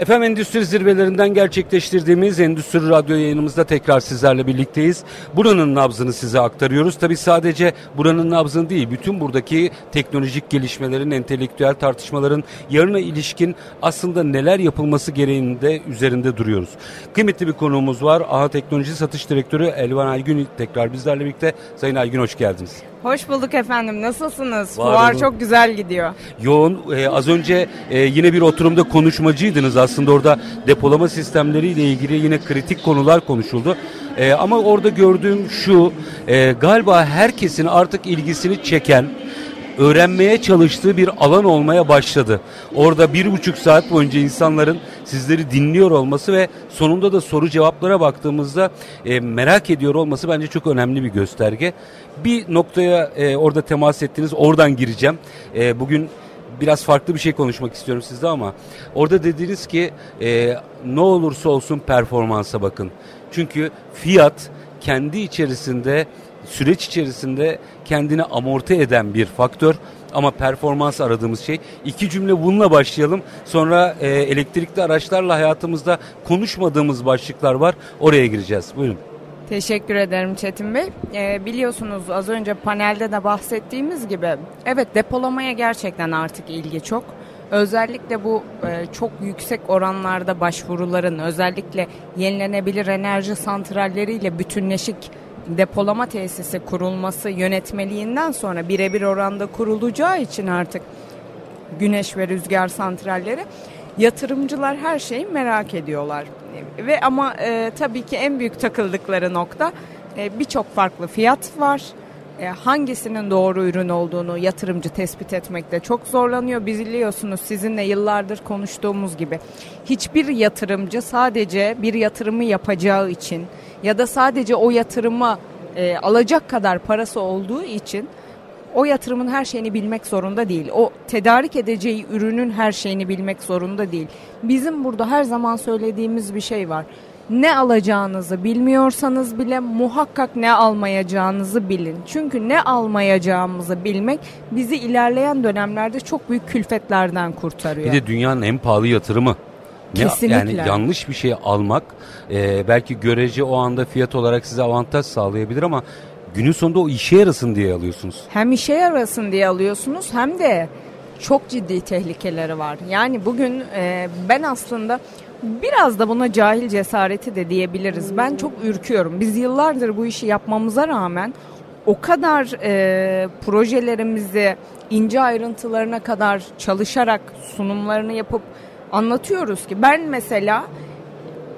Efendim endüstri zirvelerinden gerçekleştirdiğimiz Endüstri Radyo yayınımızda tekrar sizlerle birlikteyiz. Buranın nabzını size aktarıyoruz. Tabi sadece buranın nabzını değil, bütün buradaki teknolojik gelişmelerin, entelektüel tartışmaların yarına ilişkin aslında neler yapılması gereğinde üzerinde duruyoruz. Kıymetli bir konuğumuz var. AHA Teknoloji Satış Direktörü Elvan Aygün tekrar bizlerle birlikte. Sayın Aygün hoş geldiniz. Hoş bulduk efendim. Nasılsınız? Var Fuar olun. çok güzel gidiyor. Yoğun. E, az önce e, yine bir oturumda konuşmacıydınız. Aslında orada depolama sistemleriyle ilgili yine kritik konular konuşuldu. E, ama orada gördüğüm şu e, galiba herkesin artık ilgisini çeken öğrenmeye çalıştığı bir alan olmaya başladı. Orada bir buçuk saat boyunca insanların sizleri dinliyor olması ve sonunda da soru cevaplara baktığımızda e, merak ediyor olması bence çok önemli bir gösterge. Bir noktaya e, orada temas ettiniz, oradan gireceğim. E, bugün biraz farklı bir şey konuşmak istiyorum sizde ama orada dediniz ki e, ne olursa olsun performansa bakın. Çünkü fiyat kendi içerisinde süreç içerisinde kendini amorti eden bir faktör ama performans aradığımız şey. İki cümle bununla başlayalım. Sonra e, elektrikli araçlarla hayatımızda konuşmadığımız başlıklar var. Oraya gireceğiz. Buyurun. Teşekkür ederim Çetin Bey. Ee, biliyorsunuz az önce panelde de bahsettiğimiz gibi evet depolamaya gerçekten artık ilgi çok. Özellikle bu e, çok yüksek oranlarda başvuruların özellikle yenilenebilir enerji santralleriyle bütünleşik depolama tesisi kurulması yönetmeliğinden sonra birebir oranda kurulacağı için artık güneş ve rüzgar santralleri yatırımcılar her şeyi merak ediyorlar. Ve ama e, tabii ki en büyük takıldıkları nokta e, birçok farklı fiyat var. E, hangisinin doğru ürün olduğunu yatırımcı tespit etmekte çok zorlanıyor. Biliyorsunuz sizinle yıllardır konuştuğumuz gibi hiçbir yatırımcı sadece bir yatırımı yapacağı için ya da sadece o yatırıma e, alacak kadar parası olduğu için o yatırımın her şeyini bilmek zorunda değil. O tedarik edeceği ürünün her şeyini bilmek zorunda değil. Bizim burada her zaman söylediğimiz bir şey var. Ne alacağınızı bilmiyorsanız bile muhakkak ne almayacağınızı bilin. Çünkü ne almayacağımızı bilmek bizi ilerleyen dönemlerde çok büyük külfetlerden kurtarıyor. Bir de dünyanın en pahalı yatırımı. Kesinlikle. Yani yanlış bir şey almak e, belki görece o anda fiyat olarak size avantaj sağlayabilir ama günün sonunda o işe yarasın diye alıyorsunuz. Hem işe yarasın diye alıyorsunuz hem de çok ciddi tehlikeleri var. Yani bugün e, ben aslında biraz da buna cahil cesareti de diyebiliriz. Ben çok ürküyorum. Biz yıllardır bu işi yapmamıza rağmen o kadar e, projelerimizi ince ayrıntılarına kadar çalışarak sunumlarını yapıp anlatıyoruz ki ben mesela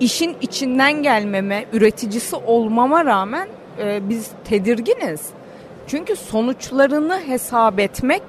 işin içinden gelmeme, üreticisi olmama rağmen e, biz tedirginiz. Çünkü sonuçlarını hesap etmek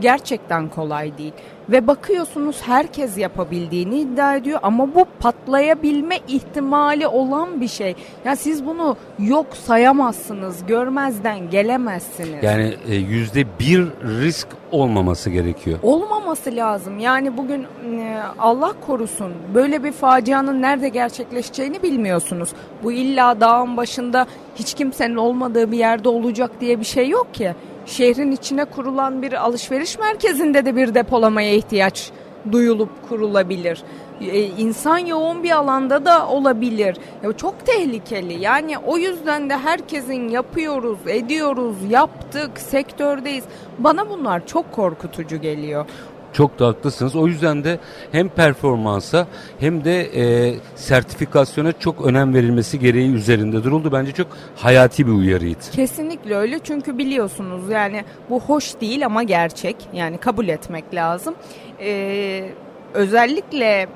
gerçekten kolay değil. Ve bakıyorsunuz herkes yapabildiğini iddia ediyor ama bu patlayabilme ihtimali olan bir şey. Ya siz bunu yok sayamazsınız, görmezden gelemezsiniz. Yani e, yüzde bir risk olmaması gerekiyor. Olmaması lazım. Yani bugün e, Allah korusun böyle bir facianın nerede gerçekleşeceğini bilmiyorsunuz. Bu illa dağın başında hiç kimsenin olmadığı bir yerde olacak diye bir şey yok ki şehrin içine kurulan bir alışveriş merkezinde de bir depolamaya ihtiyaç duyulup kurulabilir. Ee, insan yoğun bir alanda da olabilir. Ya çok tehlikeli. Yani o yüzden de herkesin yapıyoruz, ediyoruz, yaptık, sektördeyiz. Bana bunlar çok korkutucu geliyor. Çok da haklısınız. O yüzden de hem performansa hem de e, sertifikasyona çok önem verilmesi gereği üzerinde duruldu. Bence çok hayati bir uyarıydı. Kesinlikle öyle çünkü biliyorsunuz yani bu hoş değil ama gerçek. Yani kabul etmek lazım. Ee, özellikle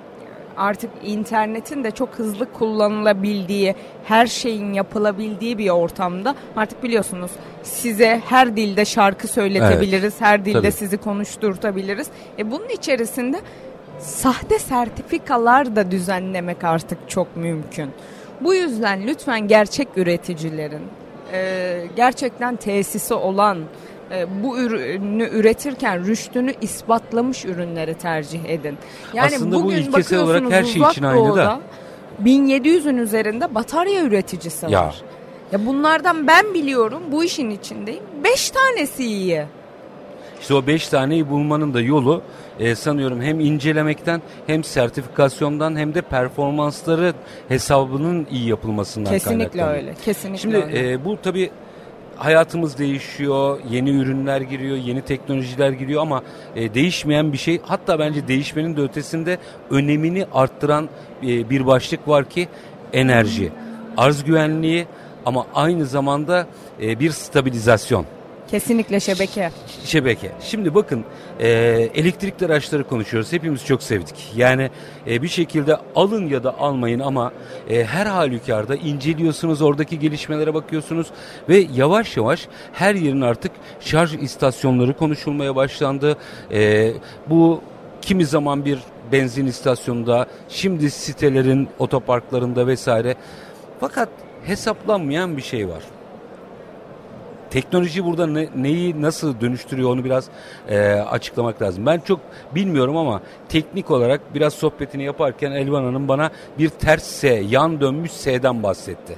artık internetin de çok hızlı kullanılabildiği, her şeyin yapılabildiği bir ortamda artık biliyorsunuz size her dilde şarkı söyletebiliriz, evet, her dilde tabii. sizi konuşturtabiliriz. E bunun içerisinde sahte sertifikalar da düzenlemek artık çok mümkün. Bu yüzden lütfen gerçek üreticilerin, e, gerçekten tesisi olan, e, bu ürünü üretirken rüştünü ispatlamış ürünleri tercih edin. Yani Aslında bugün bu ilkesel olarak her şey için aynı da. 1700'ün üzerinde batarya üreticisi var. Ya. bunlardan ben biliyorum bu işin içindeyim. 5 tanesi iyi. İşte o 5 taneyi bulmanın da yolu e, sanıyorum hem incelemekten hem sertifikasyondan hem de performansları hesabının iyi yapılmasından Kesinlikle kaynaklanıyor. öyle. Kesinlikle Şimdi öyle. e, bu tabii hayatımız değişiyor, yeni ürünler giriyor, yeni teknolojiler giriyor ama e, değişmeyen bir şey hatta bence değişmenin de ötesinde önemini arttıran e, bir başlık var ki enerji. Arz güvenliği ama aynı zamanda e, bir stabilizasyon. Kesinlikle şebeke. Şebeke. Şimdi bakın e, elektrikli araçları konuşuyoruz. Hepimiz çok sevdik. Yani e, bir şekilde alın ya da almayın ama e, her halükarda inceliyorsunuz. Oradaki gelişmelere bakıyorsunuz. Ve yavaş yavaş her yerin artık şarj istasyonları konuşulmaya başlandı. E, bu kimi zaman bir benzin istasyonunda, şimdi sitelerin otoparklarında vesaire. Fakat hesaplanmayan bir şey var. Teknoloji burada ne, neyi nasıl dönüştürüyor onu biraz e, açıklamak lazım. Ben çok bilmiyorum ama teknik olarak biraz sohbetini yaparken Elvan Hanım bana bir ters S, yan dönmüş S'den bahsetti.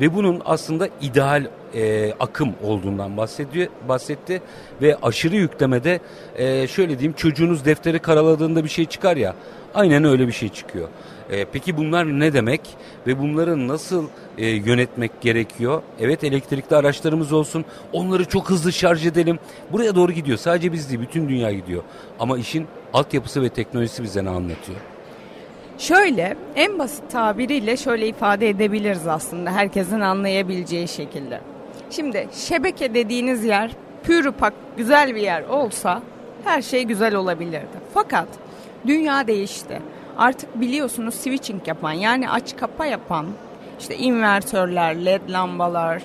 Ve bunun aslında ideal e, akım olduğundan bahsediyor, bahsetti. Ve aşırı yüklemede e, şöyle diyeyim çocuğunuz defteri karaladığında bir şey çıkar ya aynen öyle bir şey çıkıyor. E, peki bunlar ne demek ve bunları nasıl e, yönetmek gerekiyor? Evet elektrikli araçlarımız olsun, onları çok hızlı şarj edelim. Buraya doğru gidiyor. Sadece biz değil, bütün dünya gidiyor. Ama işin altyapısı ve teknolojisi bize ne anlatıyor? Şöyle en basit tabiriyle şöyle ifade edebiliriz aslında herkesin anlayabileceği şekilde. Şimdi şebeke dediğiniz yer pürü pak güzel bir yer olsa her şey güzel olabilirdi. Fakat dünya değişti. Artık biliyorsunuz switching yapan yani aç kapa yapan işte invertörler, led lambalar,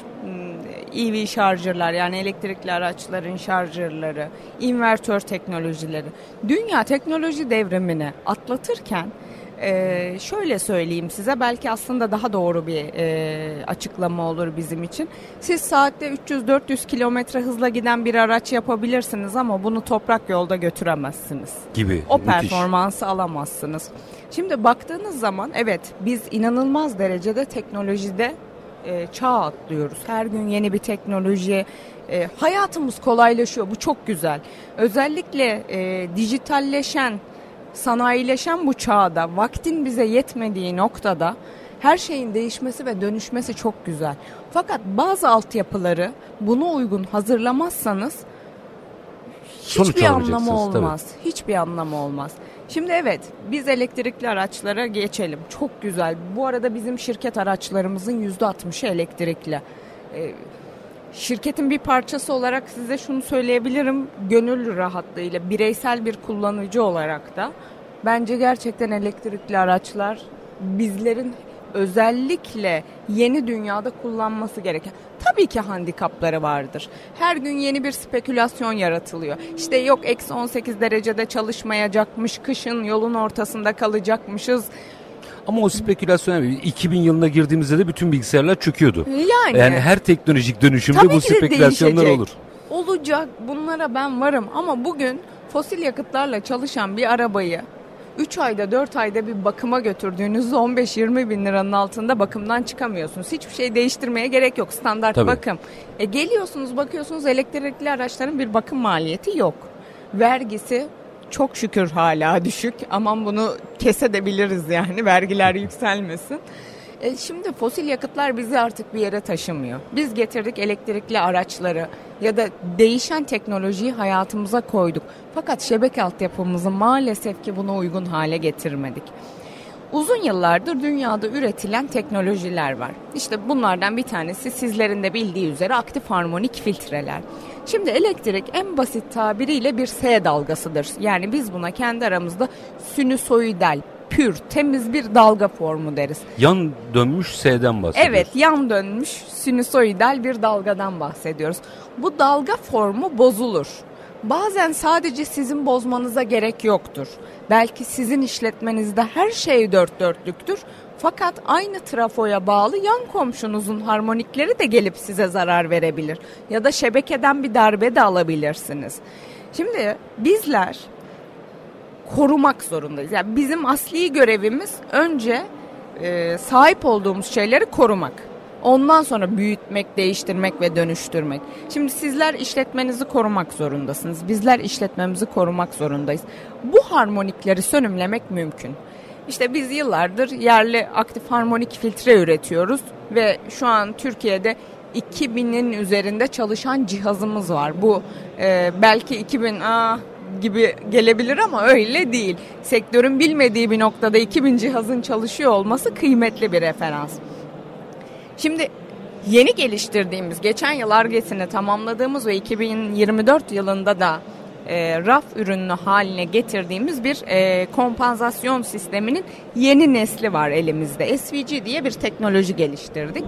EV şarjırlar yani elektrikli araçların şarjırları, invertör teknolojileri. Dünya teknoloji devrimini atlatırken ee, şöyle söyleyeyim size belki aslında daha doğru bir e, açıklama olur bizim için. Siz saatte 300-400 kilometre hızla giden bir araç yapabilirsiniz ama bunu toprak yolda götüremezsiniz. Gibi. O müthiş. performansı alamazsınız. Şimdi baktığınız zaman evet biz inanılmaz derecede teknolojide e, çağ atlıyoruz. Her gün yeni bir teknoloji, e, hayatımız kolaylaşıyor. Bu çok güzel. Özellikle e, dijitalleşen sanayileşen bu çağda vaktin bize yetmediği noktada her şeyin değişmesi ve dönüşmesi çok güzel. Fakat bazı altyapıları buna uygun hazırlamazsanız Sonuç hiçbir anlamı olmaz. Hiçbir anlamı olmaz. Şimdi evet biz elektrikli araçlara geçelim. Çok güzel. Bu arada bizim şirket araçlarımızın %60'ı elektrikli. Şirketin bir parçası olarak size şunu söyleyebilirim. Gönül rahatlığıyla bireysel bir kullanıcı olarak da bence gerçekten elektrikli araçlar bizlerin özellikle yeni dünyada kullanması gereken tabii ki handikapları vardır. Her gün yeni bir spekülasyon yaratılıyor. İşte yok eksi 18 derecede çalışmayacakmış, kışın yolun ortasında kalacakmışız. Ama o spekülasyon 2000 yılına girdiğimizde de bütün bilgisayarlar çöküyordu. Yani, Yani her teknolojik dönüşümde Tabii bu ki de spekülasyonlar değişecek. olur. Olacak bunlara ben varım ama bugün fosil yakıtlarla çalışan bir arabayı 3 ayda 4 ayda bir bakıma götürdüğünüzde 15-20 bin liranın altında bakımdan çıkamıyorsunuz. Hiçbir şey değiştirmeye gerek yok. Standart Tabii. bakım. E geliyorsunuz bakıyorsunuz elektrikli araçların bir bakım maliyeti yok. Vergisi çok şükür hala düşük. Aman bunu kesebiliriz yani vergiler yükselmesin. E şimdi fosil yakıtlar bizi artık bir yere taşımıyor. Biz getirdik elektrikli araçları ya da değişen teknolojiyi hayatımıza koyduk. Fakat şebeke altyapımızı maalesef ki buna uygun hale getirmedik. Uzun yıllardır dünyada üretilen teknolojiler var. İşte bunlardan bir tanesi sizlerin de bildiği üzere aktif harmonik filtreler. Şimdi elektrik en basit tabiriyle bir S dalgasıdır. Yani biz buna kendi aramızda sinüsoidal, pür, temiz bir dalga formu deriz. Yan dönmüş S'den bahsediyoruz. Evet, yan dönmüş sinüsoidal bir dalgadan bahsediyoruz. Bu dalga formu bozulur. Bazen sadece sizin bozmanıza gerek yoktur. Belki sizin işletmenizde her şey dört dörtlüktür. Fakat aynı trafoya bağlı yan komşunuzun harmonikleri de gelip size zarar verebilir. Ya da şebekeden bir darbe de alabilirsiniz. Şimdi bizler korumak zorundayız. Yani bizim asli görevimiz önce e, sahip olduğumuz şeyleri korumak. Ondan sonra büyütmek, değiştirmek ve dönüştürmek. Şimdi sizler işletmenizi korumak zorundasınız. Bizler işletmemizi korumak zorundayız. Bu harmonikleri sönümlemek mümkün. İşte biz yıllardır yerli aktif harmonik filtre üretiyoruz ve şu an Türkiye'de 2000'in üzerinde çalışan cihazımız var. Bu e, belki 2000 aa, gibi gelebilir ama öyle değil. Sektörün bilmediği bir noktada 2000 cihazın çalışıyor olması kıymetli bir referans. Şimdi yeni geliştirdiğimiz, geçen yıl argesini tamamladığımız ve 2024 yılında da e, raf ürünü haline getirdiğimiz bir e, kompansasyon sisteminin yeni nesli var elimizde. SVG diye bir teknoloji geliştirdik.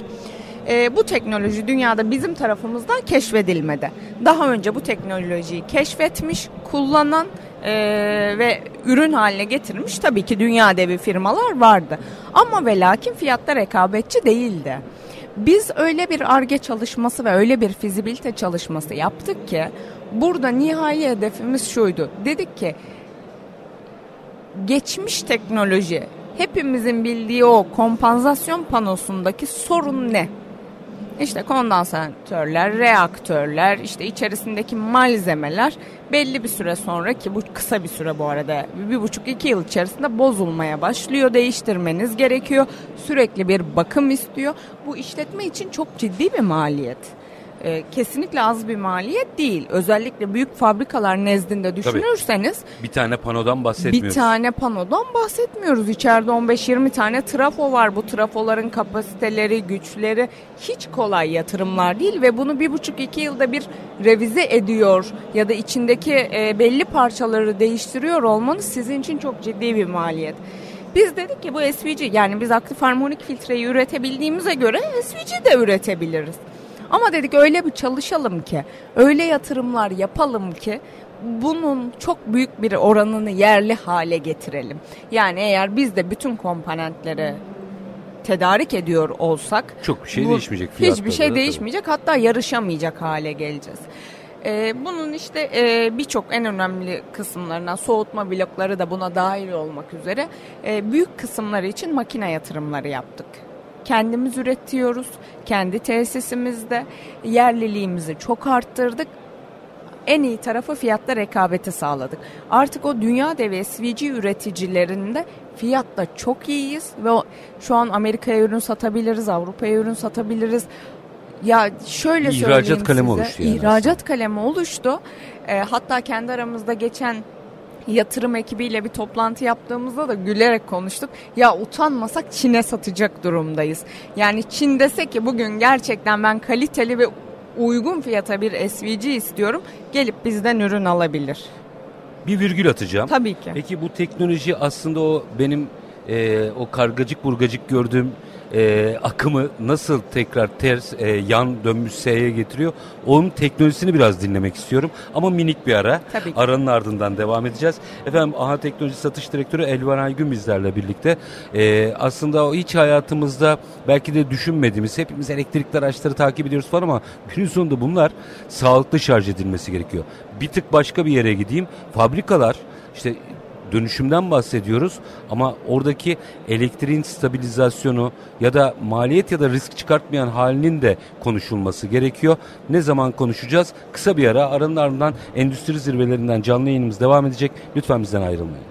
E, bu teknoloji dünyada bizim tarafımızdan keşfedilmedi. Daha önce bu teknolojiyi keşfetmiş, kullanan e, ve ürün haline getirmiş tabii ki dünya devi firmalar vardı. Ama ve lakin fiyatta rekabetçi değildi. Biz öyle bir ARGE çalışması ve öyle bir fizibilite çalışması yaptık ki burada nihai hedefimiz şuydu. Dedik ki geçmiş teknoloji hepimizin bildiği o kompansasyon panosundaki sorun ne? İşte kondansatörler, reaktörler, işte içerisindeki malzemeler belli bir süre sonra ki bu kısa bir süre bu arada bir buçuk iki yıl içerisinde bozulmaya başlıyor. Değiştirmeniz gerekiyor. Sürekli bir bakım istiyor. Bu işletme için çok ciddi bir maliyet e, kesinlikle az bir maliyet değil. Özellikle büyük fabrikalar nezdinde düşünürseniz Tabii. bir tane panodan bahsetmiyoruz. Bir tane panodan bahsetmiyoruz. İçeride 15-20 tane trafo var. Bu trafoların kapasiteleri, güçleri hiç kolay yatırımlar değil ve bunu bir buçuk iki yılda bir revize ediyor ya da içindeki e, belli parçaları değiştiriyor olmanız sizin için çok ciddi bir maliyet. Biz dedik ki bu SVG yani biz aktif harmonik filtreyi üretebildiğimize göre SVG de üretebiliriz. Ama dedik öyle bir çalışalım ki, öyle yatırımlar yapalım ki bunun çok büyük bir oranını yerli hale getirelim. Yani eğer biz de bütün komponentleri tedarik ediyor olsak çok bir şey değişmeyecek. Hiçbir şey değişmeyecek. Tabii. Hatta yarışamayacak hale geleceğiz. Ee, bunun işte e, birçok en önemli kısımlarından soğutma blokları da buna dahil olmak üzere e, büyük kısımları için makine yatırımları yaptık kendimiz üretiyoruz. Kendi tesisimizde yerliliğimizi çok arttırdık. En iyi tarafı fiyatta rekabeti sağladık. Artık o dünya devi SVG üreticilerinde fiyatta çok iyiyiz ve şu an Amerika'ya ürün satabiliriz, Avrupa'ya ürün satabiliriz. Ya şöyle İhracat söyleyeyim size. kalemi oluştu yani İhracat aslında. kalemi oluştu. E, hatta kendi aramızda geçen yatırım ekibiyle bir toplantı yaptığımızda da gülerek konuştuk. Ya utanmasak Çin'e satacak durumdayız. Yani Çin dese ki bugün gerçekten ben kaliteli ve uygun fiyata bir SVG istiyorum. Gelip bizden ürün alabilir. Bir virgül atacağım. Tabii ki. Peki bu teknoloji aslında o benim e, o kargacık burgacık gördüğüm e, akımı nasıl tekrar ters e, yan dönmüş S'ye getiriyor. Onun teknolojisini biraz dinlemek istiyorum. Ama minik bir ara. Tabii Aranın ardından devam edeceğiz. Efendim AHA Teknoloji Satış Direktörü Elvan Aygün bizlerle birlikte. E, aslında o hiç hayatımızda belki de düşünmediğimiz hepimiz elektrikli araçları takip ediyoruz falan ama günün sonunda bunlar sağlıklı şarj edilmesi gerekiyor. Bir tık başka bir yere gideyim. Fabrikalar işte dönüşümden bahsediyoruz ama oradaki elektriğin stabilizasyonu ya da maliyet ya da risk çıkartmayan halinin de konuşulması gerekiyor. Ne zaman konuşacağız? Kısa bir ara aranın ardından endüstri zirvelerinden canlı yayınımız devam edecek. Lütfen bizden ayrılmayın.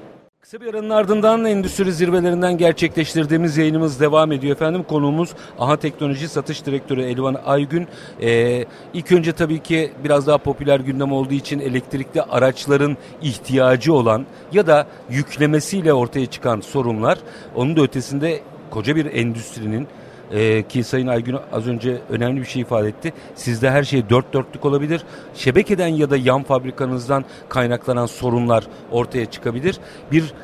Kısa bir aranın ardından endüstri zirvelerinden gerçekleştirdiğimiz yayınımız devam ediyor efendim. Konuğumuz AHA Teknoloji Satış Direktörü Elvan Aygün. Ee, ilk önce tabii ki biraz daha popüler gündem olduğu için elektrikli araçların ihtiyacı olan ya da yüklemesiyle ortaya çıkan sorunlar. Onun da ötesinde koca bir endüstrinin ee, ki Sayın Aygün az önce önemli bir şey ifade etti. Sizde her şey dört dörtlük olabilir. Şebekeden ya da yan fabrikanızdan kaynaklanan sorunlar ortaya çıkabilir. Bir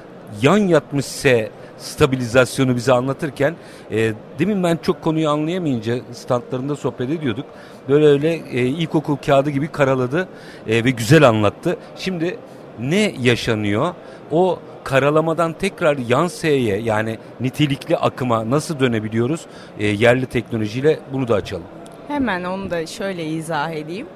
yan yatmışse stabilizasyonu bize anlatırken e, demin ben çok konuyu anlayamayınca standlarında sohbet ediyorduk. Böyle öyle e, ilkokul kağıdı gibi karaladı e, ve güzel anlattı. Şimdi ne yaşanıyor? O karalamadan tekrar yan S'ye yani nitelikli akıma nasıl dönebiliyoruz? E, yerli teknolojiyle bunu da açalım. Hemen onu da şöyle izah edeyim.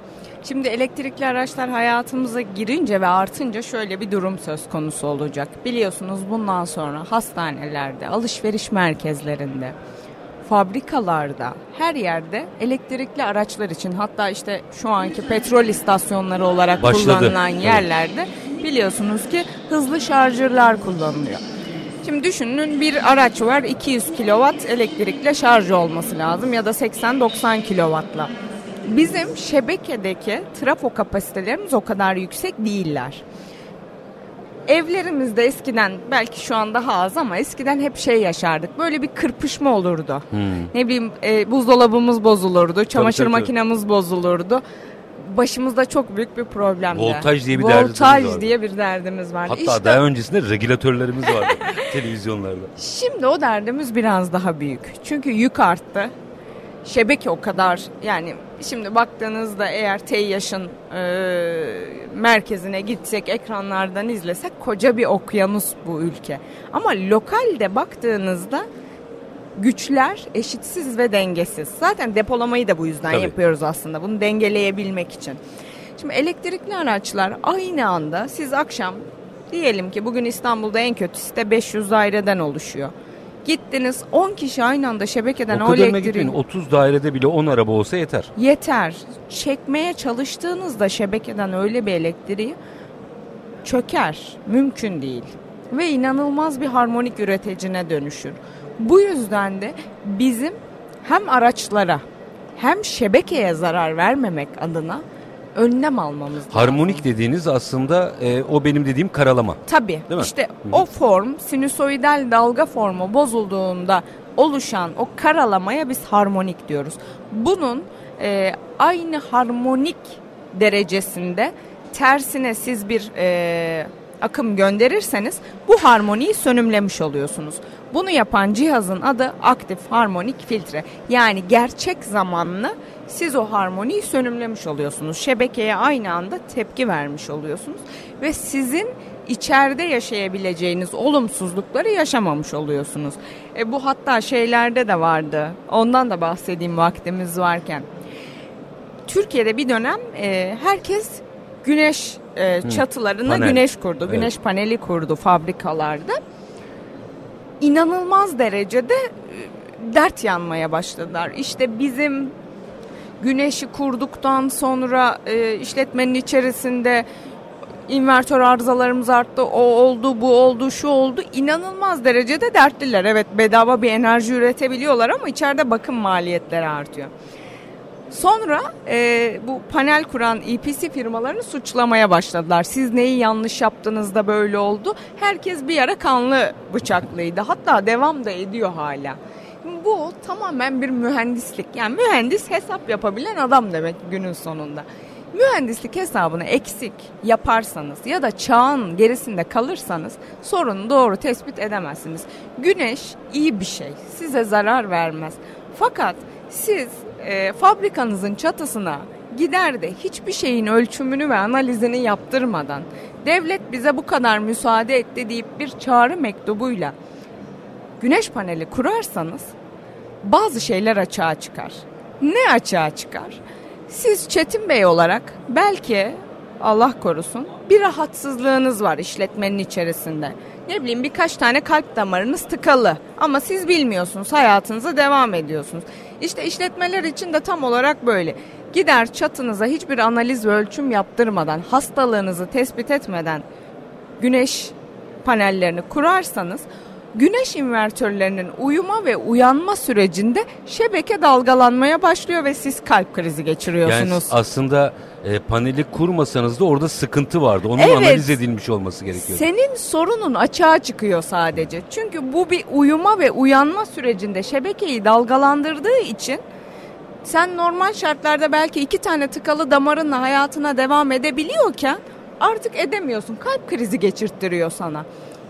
Şimdi elektrikli araçlar hayatımıza girince ve artınca şöyle bir durum söz konusu olacak. Biliyorsunuz bundan sonra hastanelerde, alışveriş merkezlerinde, fabrikalarda her yerde elektrikli araçlar için hatta işte şu anki petrol istasyonları olarak Başladı. kullanılan Evet. Biliyorsunuz ki hızlı şarjörler kullanılıyor. Şimdi düşünün bir araç var 200 kilowatt elektrikle şarj olması lazım ya da 80-90 kilowattla. Bizim şebekedeki trafo kapasitelerimiz o kadar yüksek değiller. Evlerimizde eskiden belki şu an daha az ama eskiden hep şey yaşardık. Böyle bir kırpışma olurdu. Ne bileyim e, buzdolabımız bozulurdu, çamaşır tabii, tabii. makinemiz bozulurdu. Başımızda çok büyük bir problemdi. Voltaj diye bir derdimiz Voltaj vardı. diye bir derdimiz vardı. Hatta İşte daha öncesinde regülatörlerimiz vardı televizyonlarda. Şimdi o derdimiz biraz daha büyük. Çünkü yük arttı. Şebeke o kadar yani şimdi baktığınızda eğer TEİAŞ'ın e, merkezine gitsek ekranlardan izlesek koca bir okyanus bu ülke. Ama lokalde baktığınızda güçler eşitsiz ve dengesiz. Zaten depolamayı da bu yüzden Tabii. yapıyoruz aslında. Bunu dengeleyebilmek için. Şimdi elektrikli araçlar aynı anda siz akşam diyelim ki bugün İstanbul'da en kötü site 500 daireden oluşuyor. Gittiniz 10 kişi aynı anda şebekeden o o, elektriği gitmeyin. 30 dairede bile 10 araba olsa yeter. yeter. Çekmeye çalıştığınızda şebekeden öyle bir elektriği çöker. Mümkün değil. Ve inanılmaz bir harmonik üreticine dönüşür. Bu yüzden de bizim hem araçlara hem şebekeye zarar vermemek adına önlem almamız lazım. Harmonik dediğiniz aslında e, o benim dediğim karalama. Tabii. Değil mi? İşte o form sinüsoidal dalga formu bozulduğunda oluşan o karalamaya biz harmonik diyoruz. Bunun e, aynı harmonik derecesinde tersine siz bir e, akım gönderirseniz bu harmoniyi sönümlemiş oluyorsunuz. Bunu yapan cihazın adı aktif harmonik filtre. Yani gerçek zamanlı siz o harmoniyi sönümlemiş oluyorsunuz. Şebekeye aynı anda tepki vermiş oluyorsunuz ve sizin içeride yaşayabileceğiniz olumsuzlukları yaşamamış oluyorsunuz. E, bu hatta şeylerde de vardı. Ondan da bahsedeyim vaktimiz varken. Türkiye'de bir dönem e, herkes güneş e, çatılarına Panel. güneş kurdu. Evet. Güneş paneli kurdu fabrikalarda. İnanılmaz derecede e, dert yanmaya başladılar. İşte bizim güneşi kurduktan sonra e, işletmenin içerisinde invertör arızalarımız arttı, o oldu, bu oldu, şu oldu. İnanılmaz derecede dertliler. Evet bedava bir enerji üretebiliyorlar ama içeride bakım maliyetleri artıyor. Sonra e, bu panel kuran EPC firmalarını suçlamaya başladılar. Siz neyi yanlış yaptınız da böyle oldu? Herkes bir ara kanlı bıçaklıydı. Hatta devam da ediyor hala. Bu tamamen bir mühendislik. Yani mühendis hesap yapabilen adam demek günün sonunda. Mühendislik hesabını eksik yaparsanız ya da çağın gerisinde kalırsanız sorunu doğru tespit edemezsiniz. Güneş iyi bir şey. Size zarar vermez. Fakat siz e, fabrikanızın çatısına gider de hiçbir şeyin ölçümünü ve analizini yaptırmadan devlet bize bu kadar müsaade etti deyip bir çağrı mektubuyla güneş paneli kurarsanız bazı şeyler açığa çıkar. Ne açığa çıkar? Siz Çetin Bey olarak belki Allah korusun bir rahatsızlığınız var işletmenin içerisinde. Ne bileyim birkaç tane kalp damarınız tıkalı ama siz bilmiyorsunuz hayatınıza devam ediyorsunuz. İşte işletmeler için de tam olarak böyle. Gider çatınıza hiçbir analiz ve ölçüm yaptırmadan hastalığınızı tespit etmeden güneş panellerini kurarsanız güneş invertörlerinin uyuma ve uyanma sürecinde şebeke dalgalanmaya başlıyor ve siz kalp krizi Yani geçiriyorsunuz. aslında e, paneli kurmasanız da orada sıkıntı vardı. Onun Evet. analiz edilmiş olması gerekiyor. Senin sorunun açığa çıkıyor sadece. Çünkü bu bir uyuma ve uyanma sürecinde şebekeyi dalgalandırdığı için sen normal şartlarda belki iki tane tıkalı damarınla hayatına devam edebiliyorken artık edemiyorsun. Kalp krizi geçirttiriyor sana.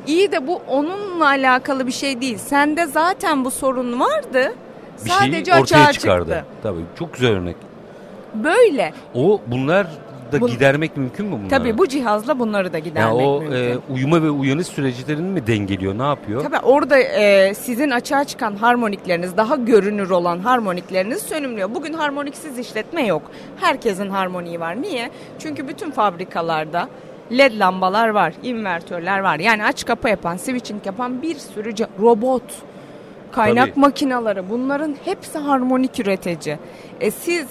İyi de bu onunla alakalı bir şey değil. Sende zaten bu sorun vardı. bir sadece şeyi ortaya açığa çıkardı. çıktı. Tabii çok güzel örnek. Böyle. O bunlar da Bu- gidermek mümkün mü bunları? Tabii bu cihazla bunları da yani gidermek o mümkün. e, uyuma ve uyanış süreçlerini mi dengeliyor? Ne yapıyor? Tabii orada e, sizin açığa çıkan harmonikleriniz, daha görünür olan harmonikleriniz sönümlüyor. Bugün harmoniksiz işletme yok. Herkesin harmoniği var. Niye? Çünkü bütün fabrikalarda led lambalar var, invertörler var. Yani aç kapa yapan, switching yapan bir sürü robot kaynak Tabii. makineleri bunların hepsi harmonik üretici. E siz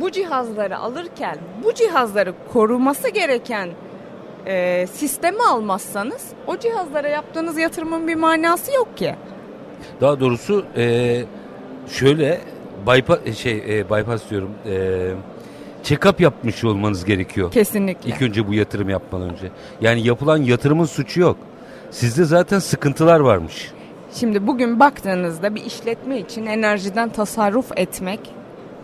bu cihazları alırken bu cihazları koruması gereken e, sistemi almazsanız o cihazlara yaptığınız yatırımın bir manası yok ki. Daha doğrusu e, şöyle bypass şey e, bypass diyorum. E, check-up yapmış olmanız gerekiyor. Kesinlikle. İlk önce bu yatırım yapmadan önce. Yani yapılan yatırımın suçu yok. Sizde zaten sıkıntılar varmış. Şimdi bugün baktığınızda bir işletme için enerjiden tasarruf etmek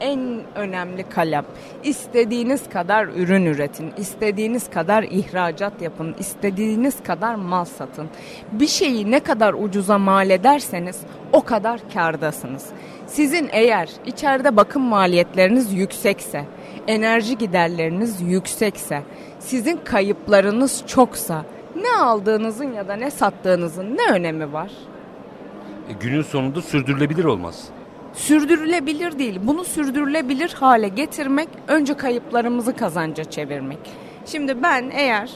en önemli kalem. İstediğiniz kadar ürün üretin, istediğiniz kadar ihracat yapın, istediğiniz kadar mal satın. Bir şeyi ne kadar ucuza mal ederseniz o kadar kârdasınız. Sizin eğer içeride bakım maliyetleriniz yüksekse, enerji giderleriniz yüksekse, sizin kayıplarınız çoksa ne aldığınızın ya da ne sattığınızın ne önemi var? E, günün sonunda sürdürülebilir olmaz. Sürdürülebilir değil. Bunu sürdürülebilir hale getirmek önce kayıplarımızı kazanca çevirmek. Şimdi ben eğer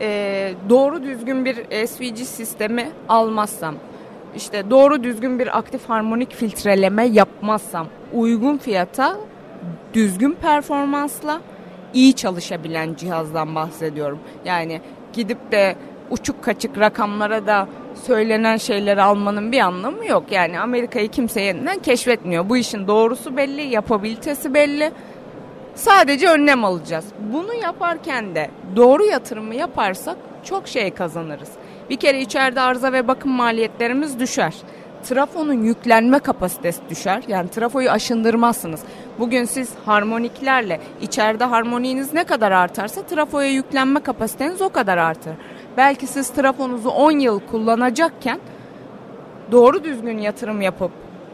e, doğru düzgün bir SVG sistemi almazsam, işte doğru düzgün bir aktif harmonik filtreleme yapmazsam, uygun fiyata, düzgün performansla iyi çalışabilen cihazdan bahsediyorum. Yani gidip de uçuk kaçık rakamlara da söylenen şeyleri almanın bir anlamı yok. Yani Amerika'yı kimse yeniden keşfetmiyor. Bu işin doğrusu belli, yapabilitesi belli. Sadece önlem alacağız. Bunu yaparken de doğru yatırımı yaparsak çok şey kazanırız. Bir kere içeride arıza ve bakım maliyetlerimiz düşer. Trafonun yüklenme kapasitesi düşer. Yani trafoyu aşındırmazsınız. Bugün siz harmoniklerle içeride harmoniğiniz ne kadar artarsa trafoya yüklenme kapasiteniz o kadar artar. Belki siz trafonuzu 10 yıl kullanacakken doğru düzgün yatırım yapıp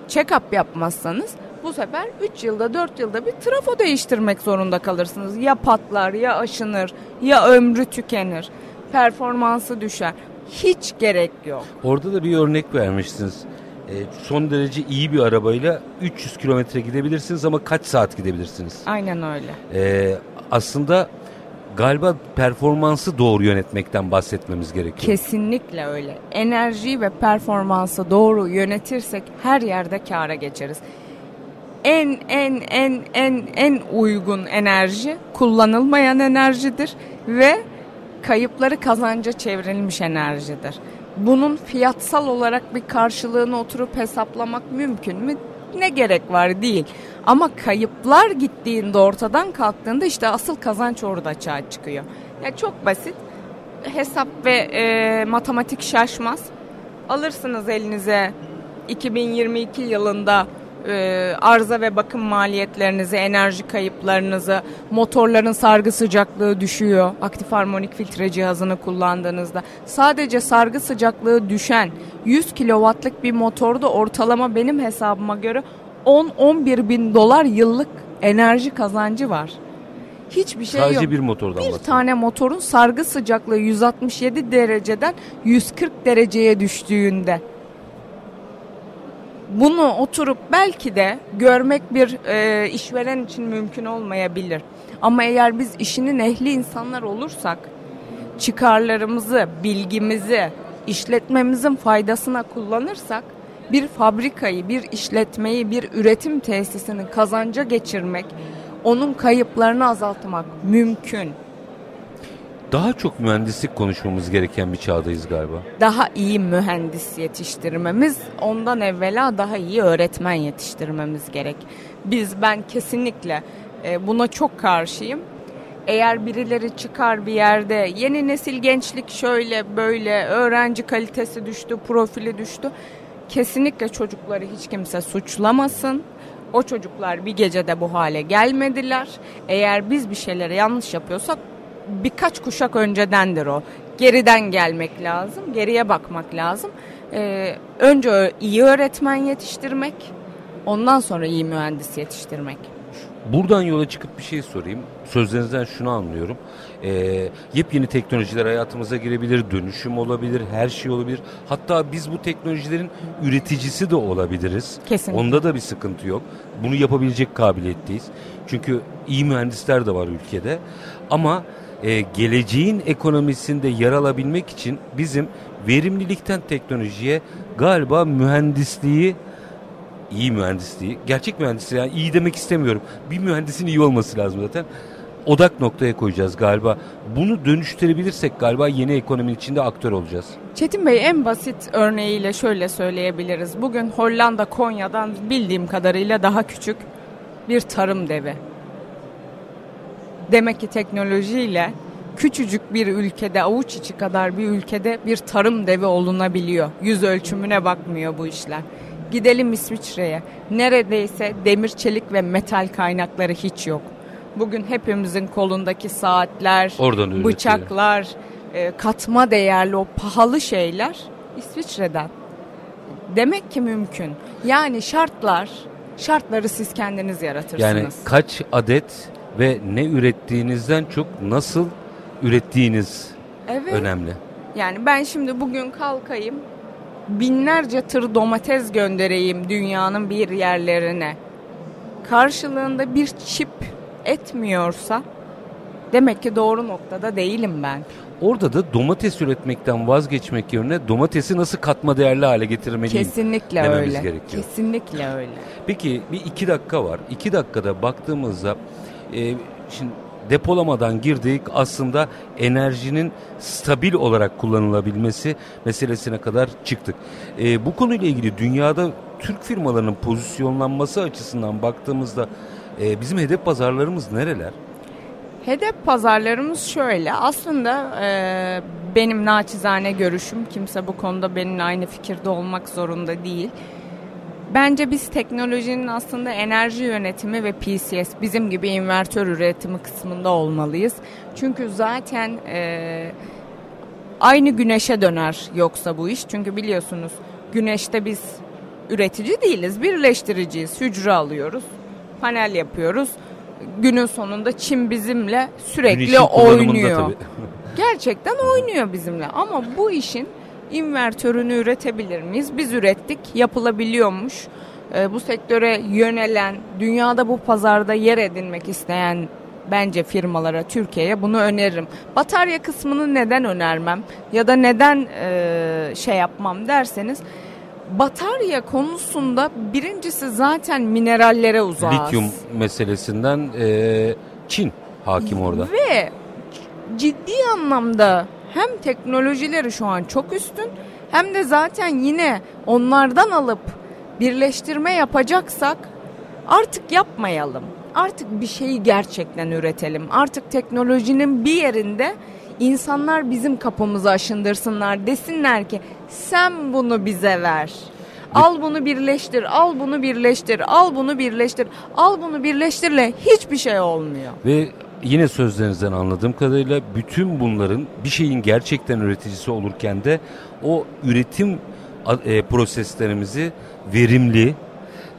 check-up yapmazsanız bu sefer 3 yılda 4 yılda bir trafo değiştirmek zorunda kalırsınız. Ya patlar ya aşınır ya ömrü tükenir. Performansı düşer. Hiç gerek yok. Orada da bir örnek vermişsiniz. E, son derece iyi bir arabayla 300 kilometre gidebilirsiniz ama kaç saat gidebilirsiniz? Aynen öyle. E, aslında galiba performansı doğru yönetmekten bahsetmemiz gerekiyor. Kesinlikle öyle. Enerjiyi ve performansı doğru yönetirsek her yerde kâra geçeriz. En en en en en uygun enerji kullanılmayan enerjidir ve kayıpları kazanca çevrilmiş enerjidir. Bunun fiyatsal olarak bir karşılığını oturup hesaplamak mümkün mü? Ne gerek var değil. Ama kayıplar gittiğinde ortadan kalktığında işte asıl kazanç orada açığa çıkıyor. Ya çok basit. Hesap ve e, matematik şaşmaz. Alırsınız elinize 2022 yılında e, arıza ve bakım maliyetlerinizi, enerji kayıplarınızı, motorların sargı sıcaklığı düşüyor. Aktif harmonik filtre cihazını kullandığınızda. Sadece sargı sıcaklığı düşen 100 kilowattlık bir motorda ortalama benim hesabıma göre 10-11 bin dolar yıllık enerji kazancı var. Hiçbir şey Sadece yok. bir motordan Bir bahsediyorum. tane motorun sargı sıcaklığı 167 dereceden 140 dereceye düştüğünde bunu oturup belki de görmek bir e, işveren için mümkün olmayabilir. Ama eğer biz işinin ehli insanlar olursak çıkarlarımızı, bilgimizi, işletmemizin faydasına kullanırsak bir fabrikayı, bir işletmeyi, bir üretim tesisini kazanca geçirmek, onun kayıplarını azaltmak mümkün. Daha çok mühendislik konuşmamız gereken bir çağdayız galiba. Daha iyi mühendis yetiştirmemiz, ondan evvela daha iyi öğretmen yetiştirmemiz gerek. Biz ben kesinlikle e, buna çok karşıyım. Eğer birileri çıkar bir yerde yeni nesil gençlik şöyle böyle öğrenci kalitesi düştü, profili düştü. Kesinlikle çocukları hiç kimse suçlamasın. O çocuklar bir gecede bu hale gelmediler. Eğer biz bir şeyleri yanlış yapıyorsak birkaç kuşak öncedendir o. Geriden gelmek lazım, geriye bakmak lazım. Ee, önce iyi öğretmen yetiştirmek, ondan sonra iyi mühendis yetiştirmek. Buradan yola çıkıp bir şey sorayım. Sözlerinizden şunu anlıyorum. Ee, yepyeni teknolojiler hayatımıza girebilir, dönüşüm olabilir, her şey olabilir. Hatta biz bu teknolojilerin üreticisi de olabiliriz. Kesinlikle. Onda da bir sıkıntı yok. Bunu yapabilecek kabiliyetteyiz. Çünkü iyi mühendisler de var ülkede. Ama e, geleceğin ekonomisinde yer alabilmek için bizim verimlilikten teknolojiye galiba mühendisliği iyi mühendisliği, gerçek mühendisliği yani iyi demek istemiyorum. Bir mühendisin iyi olması lazım zaten. Odak noktaya koyacağız galiba. Bunu dönüştürebilirsek galiba yeni ekonominin içinde aktör olacağız. Çetin Bey en basit örneğiyle şöyle söyleyebiliriz. Bugün Hollanda Konya'dan bildiğim kadarıyla daha küçük bir tarım devi. Demek ki teknolojiyle küçücük bir ülkede avuç içi kadar bir ülkede bir tarım devi olunabiliyor. Yüz ölçümüne bakmıyor bu işler. Gidelim İsviçre'ye. Neredeyse demir, çelik ve metal kaynakları hiç yok. Bugün hepimizin kolundaki saatler, Oradan bıçaklar, e, katma değerli o pahalı şeyler İsviçre'den. Demek ki mümkün. Yani şartlar, şartları siz kendiniz yaratırsınız. Yani kaç adet ve ne ürettiğinizden çok nasıl ürettiğiniz evet. önemli. Yani ben şimdi bugün kalkayım binlerce tır domates göndereyim dünyanın bir yerlerine. Karşılığında bir çip etmiyorsa demek ki doğru noktada değilim ben. Orada da domates üretmekten vazgeçmek yerine domatesi nasıl katma değerli hale getirmeliyim Kesinlikle dememiz öyle. gerekiyor. Kesinlikle öyle. Peki bir iki dakika var. İki dakikada baktığımızda e, şimdi depolamadan girdik aslında enerjinin stabil olarak kullanılabilmesi meselesine kadar çıktık. E, bu konuyla ilgili dünyada Türk firmalarının pozisyonlanması açısından baktığımızda e, bizim hedef pazarlarımız nereler? Hedef pazarlarımız şöyle. Aslında e, benim naçizane görüşüm, kimse bu konuda benimle aynı fikirde olmak zorunda değil. Bence biz teknolojinin aslında enerji yönetimi ve PCS bizim gibi invertör üretimi kısmında olmalıyız. Çünkü zaten e, aynı güneşe döner yoksa bu iş. Çünkü biliyorsunuz güneşte biz üretici değiliz, birleştiriciyiz. Hücre alıyoruz, panel yapıyoruz. Günün sonunda Çin bizimle sürekli oynuyor. Gerçekten oynuyor bizimle ama bu işin invertörünü üretebilir miyiz? Biz ürettik, yapılabiliyormuş. E, bu sektöre yönelen, dünyada bu pazarda yer edinmek isteyen bence firmalara, Türkiye'ye bunu öneririm. Batarya kısmını neden önermem ya da neden e, şey yapmam derseniz batarya konusunda birincisi zaten minerallere uzağız. Lityum meselesinden e, Çin hakim orada. Ve ciddi anlamda hem teknolojileri şu an çok üstün hem de zaten yine onlardan alıp birleştirme yapacaksak artık yapmayalım. Artık bir şeyi gerçekten üretelim. Artık teknolojinin bir yerinde insanlar bizim kapımızı aşındırsınlar. Desinler ki sen bunu bize ver. Al bunu birleştir, al bunu birleştir, al bunu birleştir, al bunu birleştirle hiçbir şey olmuyor. Ve yine sözlerinizden anladığım kadarıyla bütün bunların bir şeyin gerçekten üreticisi olurken de o üretim e, proseslerimizi verimli,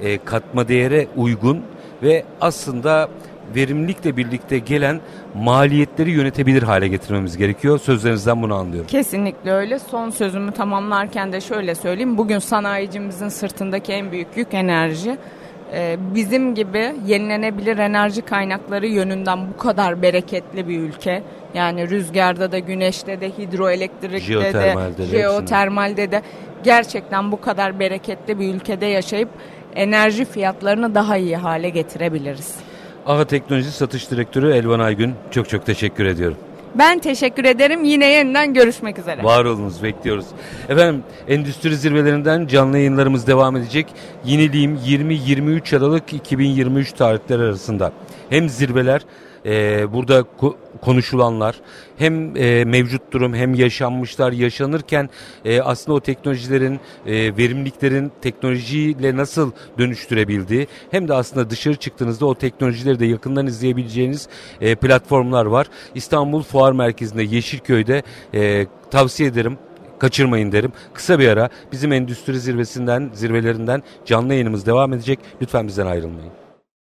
e, katma değere uygun ve aslında verimlilikle birlikte gelen maliyetleri yönetebilir hale getirmemiz gerekiyor. Sözlerinizden bunu anlıyorum. Kesinlikle öyle. Son sözümü tamamlarken de şöyle söyleyeyim. Bugün sanayicimizin sırtındaki en büyük yük enerji. Ee, bizim gibi yenilenebilir enerji kaynakları yönünden bu kadar bereketli bir ülke. Yani rüzgarda da, güneşte de, hidroelektrikte de, de, jeotermalde de gerçekten bu kadar bereketli bir ülkede yaşayıp enerji fiyatlarını daha iyi hale getirebiliriz. AHA Teknoloji Satış Direktörü Elvan Aygün çok çok teşekkür ediyorum. Ben teşekkür ederim. Yine yeniden görüşmek üzere. Var olunuz bekliyoruz. Efendim endüstri zirvelerinden canlı yayınlarımız devam edecek. Yeniliğim 20-23 Aralık 2023 tarihleri arasında. Hem zirveler e, burada konuşulanlar hem e, mevcut durum hem yaşanmışlar yaşanırken e, aslında o teknolojilerin e, verimliliklerin teknolojiyle nasıl dönüştürebildiği hem de aslında dışarı çıktığınızda o teknolojileri de yakından izleyebileceğiniz e, platformlar var. İstanbul Fuar Merkezi'nde Yeşilköy'de e, tavsiye ederim kaçırmayın derim. Kısa bir ara bizim endüstri zirvesinden, zirvelerinden canlı yayınımız devam edecek. Lütfen bizden ayrılmayın.